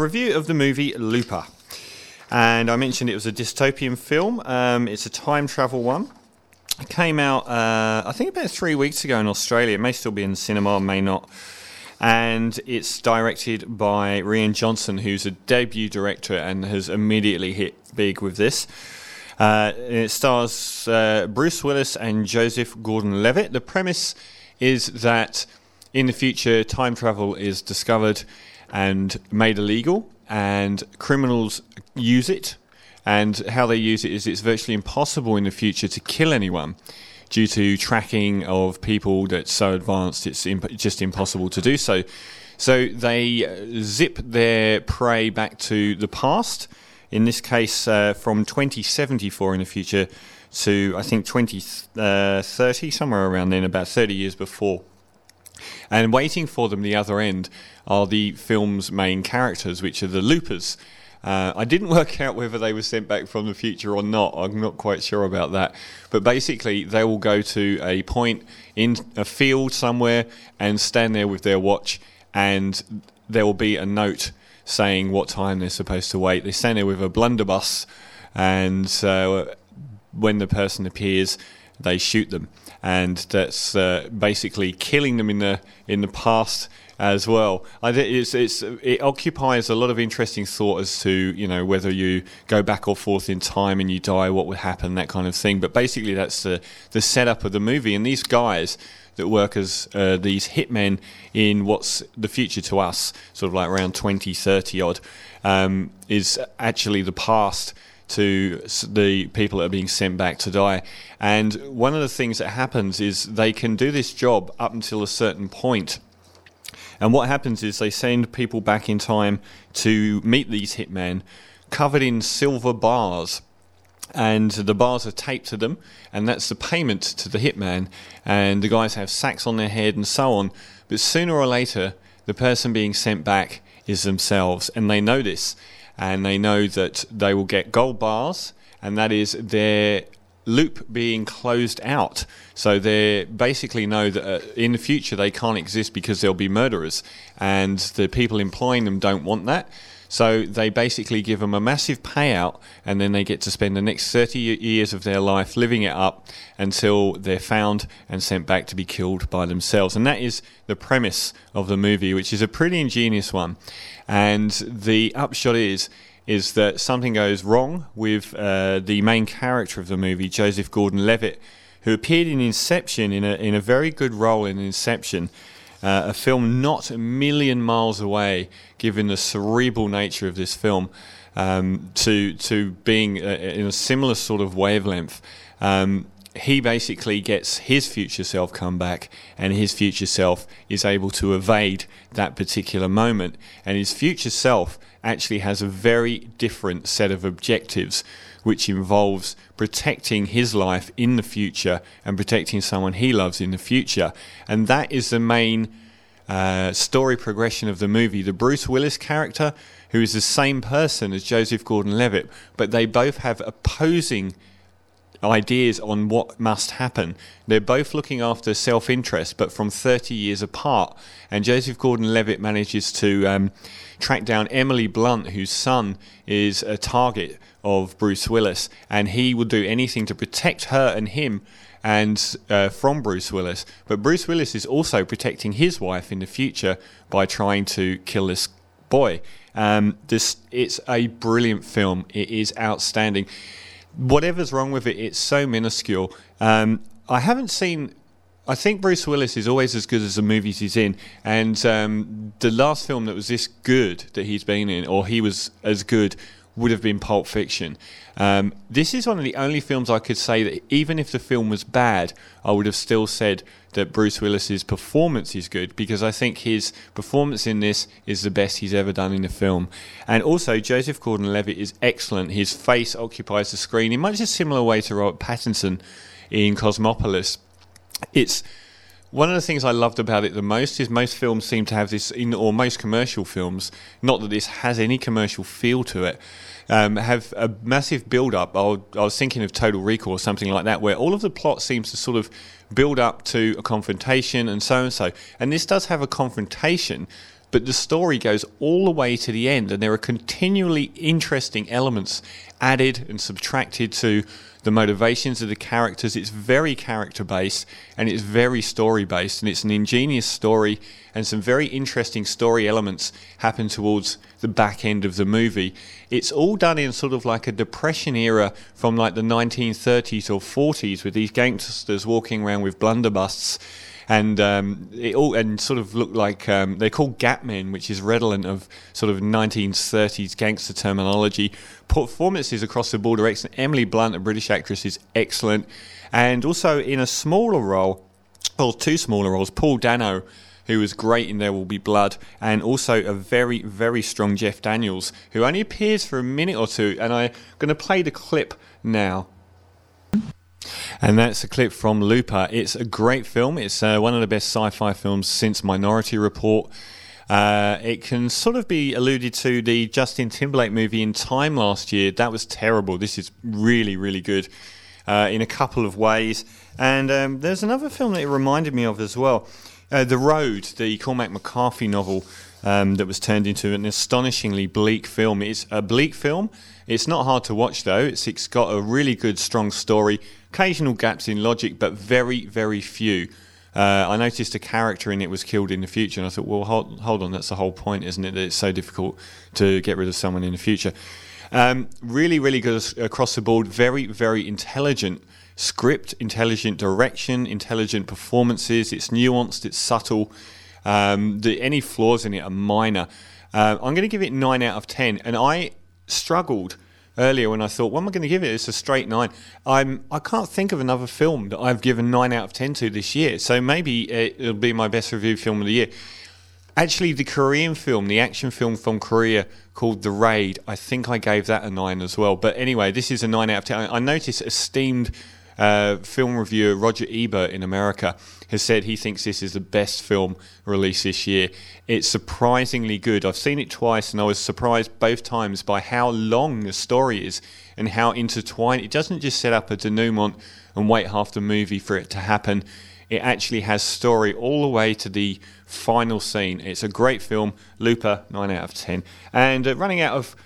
review of the movie Looper. And I mentioned it was a dystopian film. Um, it's a time travel one. It came out, uh, I think, about three weeks ago in Australia. It may still be in cinema, may not. And it's directed by Rian Johnson, who's a debut director and has immediately hit big with this. Uh, it stars uh, Bruce Willis and Joseph Gordon Levitt. The premise is that in the future, time travel is discovered and made illegal, and criminals use it. And how they use it is it's virtually impossible in the future to kill anyone due to tracking of people that's so advanced it's imp- just impossible to do so. So they uh, zip their prey back to the past, in this case uh, from 2074 in the future to I think 2030, uh, somewhere around then, about 30 years before. And waiting for them the other end are the film's main characters, which are the loopers. Uh, I didn't work out whether they were sent back from the future or not. I'm not quite sure about that. But basically, they will go to a point in a field somewhere and stand there with their watch, and there will be a note saying what time they're supposed to wait. They stand there with a blunderbuss, and uh, when the person appears, they shoot them and that's uh, basically killing them in the in the past as well. It's, it's, it occupies a lot of interesting thought as to you know whether you go back or forth in time and you die, what would happen, that kind of thing. But basically, that's the the setup of the movie. And these guys that work as uh, these hitmen in what's the future to us, sort of like around 20, 30 odd, um, is actually the past to the people that are being sent back to die. And one of the things that happens is they can do this job up until a certain point. And what happens is they send people back in time to meet these hitmen covered in silver bars. And the bars are taped to them, and that's the payment to the hitman. And the guys have sacks on their head and so on. But sooner or later, the person being sent back is themselves, and they know this and they know that they will get gold bars, and that is their loop being closed out. So they basically know that uh, in the future they can't exist because they'll be murderers, and the people employing them don't want that. So they basically give them a massive payout, and then they get to spend the next 30 years of their life living it up until they're found and sent back to be killed by themselves. And that is the premise of the movie, which is a pretty ingenious one. And the upshot is is that something goes wrong with uh, the main character of the movie, Joseph Gordon-Levitt, who appeared in Inception in a in a very good role in Inception. Uh, a film not a million miles away, given the cerebral nature of this film, um, to to being uh, in a similar sort of wavelength. Um, he basically gets his future self come back, and his future self is able to evade that particular moment. And his future self actually has a very different set of objectives, which involves protecting his life in the future and protecting someone he loves in the future. And that is the main uh, story progression of the movie. The Bruce Willis character, who is the same person as Joseph Gordon Levitt, but they both have opposing ideas on what must happen. They're both looking after self interest, but from 30 years apart. And Joseph Gordon Levitt manages to um, track down Emily Blunt, whose son is a target of Bruce Willis, and he will do anything to protect her and him. And uh, from Bruce Willis, but Bruce Willis is also protecting his wife in the future by trying to kill this boy. Um, this it's a brilliant film. It is outstanding whatever's wrong with it, it's so minuscule. Um, I haven't seen. I think Bruce Willis is always as good as the movies he's in, and um, the last film that was this good that he's been in, or he was as good, would have been Pulp Fiction. Um, this is one of the only films I could say that even if the film was bad, I would have still said that Bruce Willis's performance is good because I think his performance in this is the best he's ever done in a film. And also, Joseph Gordon-Levitt is excellent. His face occupies the screen in much a similar way to Robert Pattinson in Cosmopolis. It's one of the things I loved about it the most is most films seem to have this, in, or most commercial films, not that this has any commercial feel to it, um, have a massive build up. I was thinking of Total Recall or something like that, where all of the plot seems to sort of build up to a confrontation and so and so. And this does have a confrontation, but the story goes all the way to the end, and there are continually interesting elements added and subtracted to the motivations of the characters. It's very character based and it's very story based, and it's an ingenious story, and some very interesting story elements happen towards the back end of the movie. It's all done in sort of like a depression era from like the 1930s or 40s with these gangsters walking around with blunderbusses and um, it all and sort of looked like um, they're called gatmen, which is redolent of sort of 1930s gangster terminology. Performances across the board are excellent. Emily Blunt, a British actress, is excellent, and also in a smaller role, or two smaller roles, Paul Dano who was great in There Will Be Blood, and also a very, very strong Jeff Daniels, who only appears for a minute or two. And I'm going to play the clip now. And that's a clip from Looper. It's a great film. It's uh, one of the best sci fi films since Minority Report. Uh, it can sort of be alluded to the Justin Timberlake movie in Time last year. That was terrible. This is really, really good uh, in a couple of ways. And um, there's another film that it reminded me of as well uh, The Road, the Cormac McCarthy novel um, that was turned into an astonishingly bleak film. It's a bleak film. It's not hard to watch though. It's, it's got a really good, strong story, occasional gaps in logic, but very, very few. Uh, I noticed a character in it was killed in the future, and I thought, well, hold, hold on, that's the whole point, isn't it? That it's so difficult to get rid of someone in the future. Um, really, really good across the board. Very, very intelligent script, intelligent direction, intelligent performances. It's nuanced, it's subtle. Um, the, any flaws in it are minor. Uh, I'm going to give it 9 out of 10. And I struggled earlier when I thought, what am I going to give it? It's a straight 9. I'm, I can't think of another film that I've given 9 out of 10 to this year. So maybe it'll be my best reviewed film of the year. Actually, the Korean film, the action film from Korea called The Raid, I think I gave that a 9 as well. But anyway, this is a 9 out of 10. I noticed esteemed uh, film reviewer Roger Ebert in America has said he thinks this is the best film released this year. It's surprisingly good. I've seen it twice and I was surprised both times by how long the story is and how intertwined. It doesn't just set up a denouement and wait half the movie for it to happen. It actually has story all the way to the final scene. It's a great film. Looper, 9 out of 10. And uh, running out of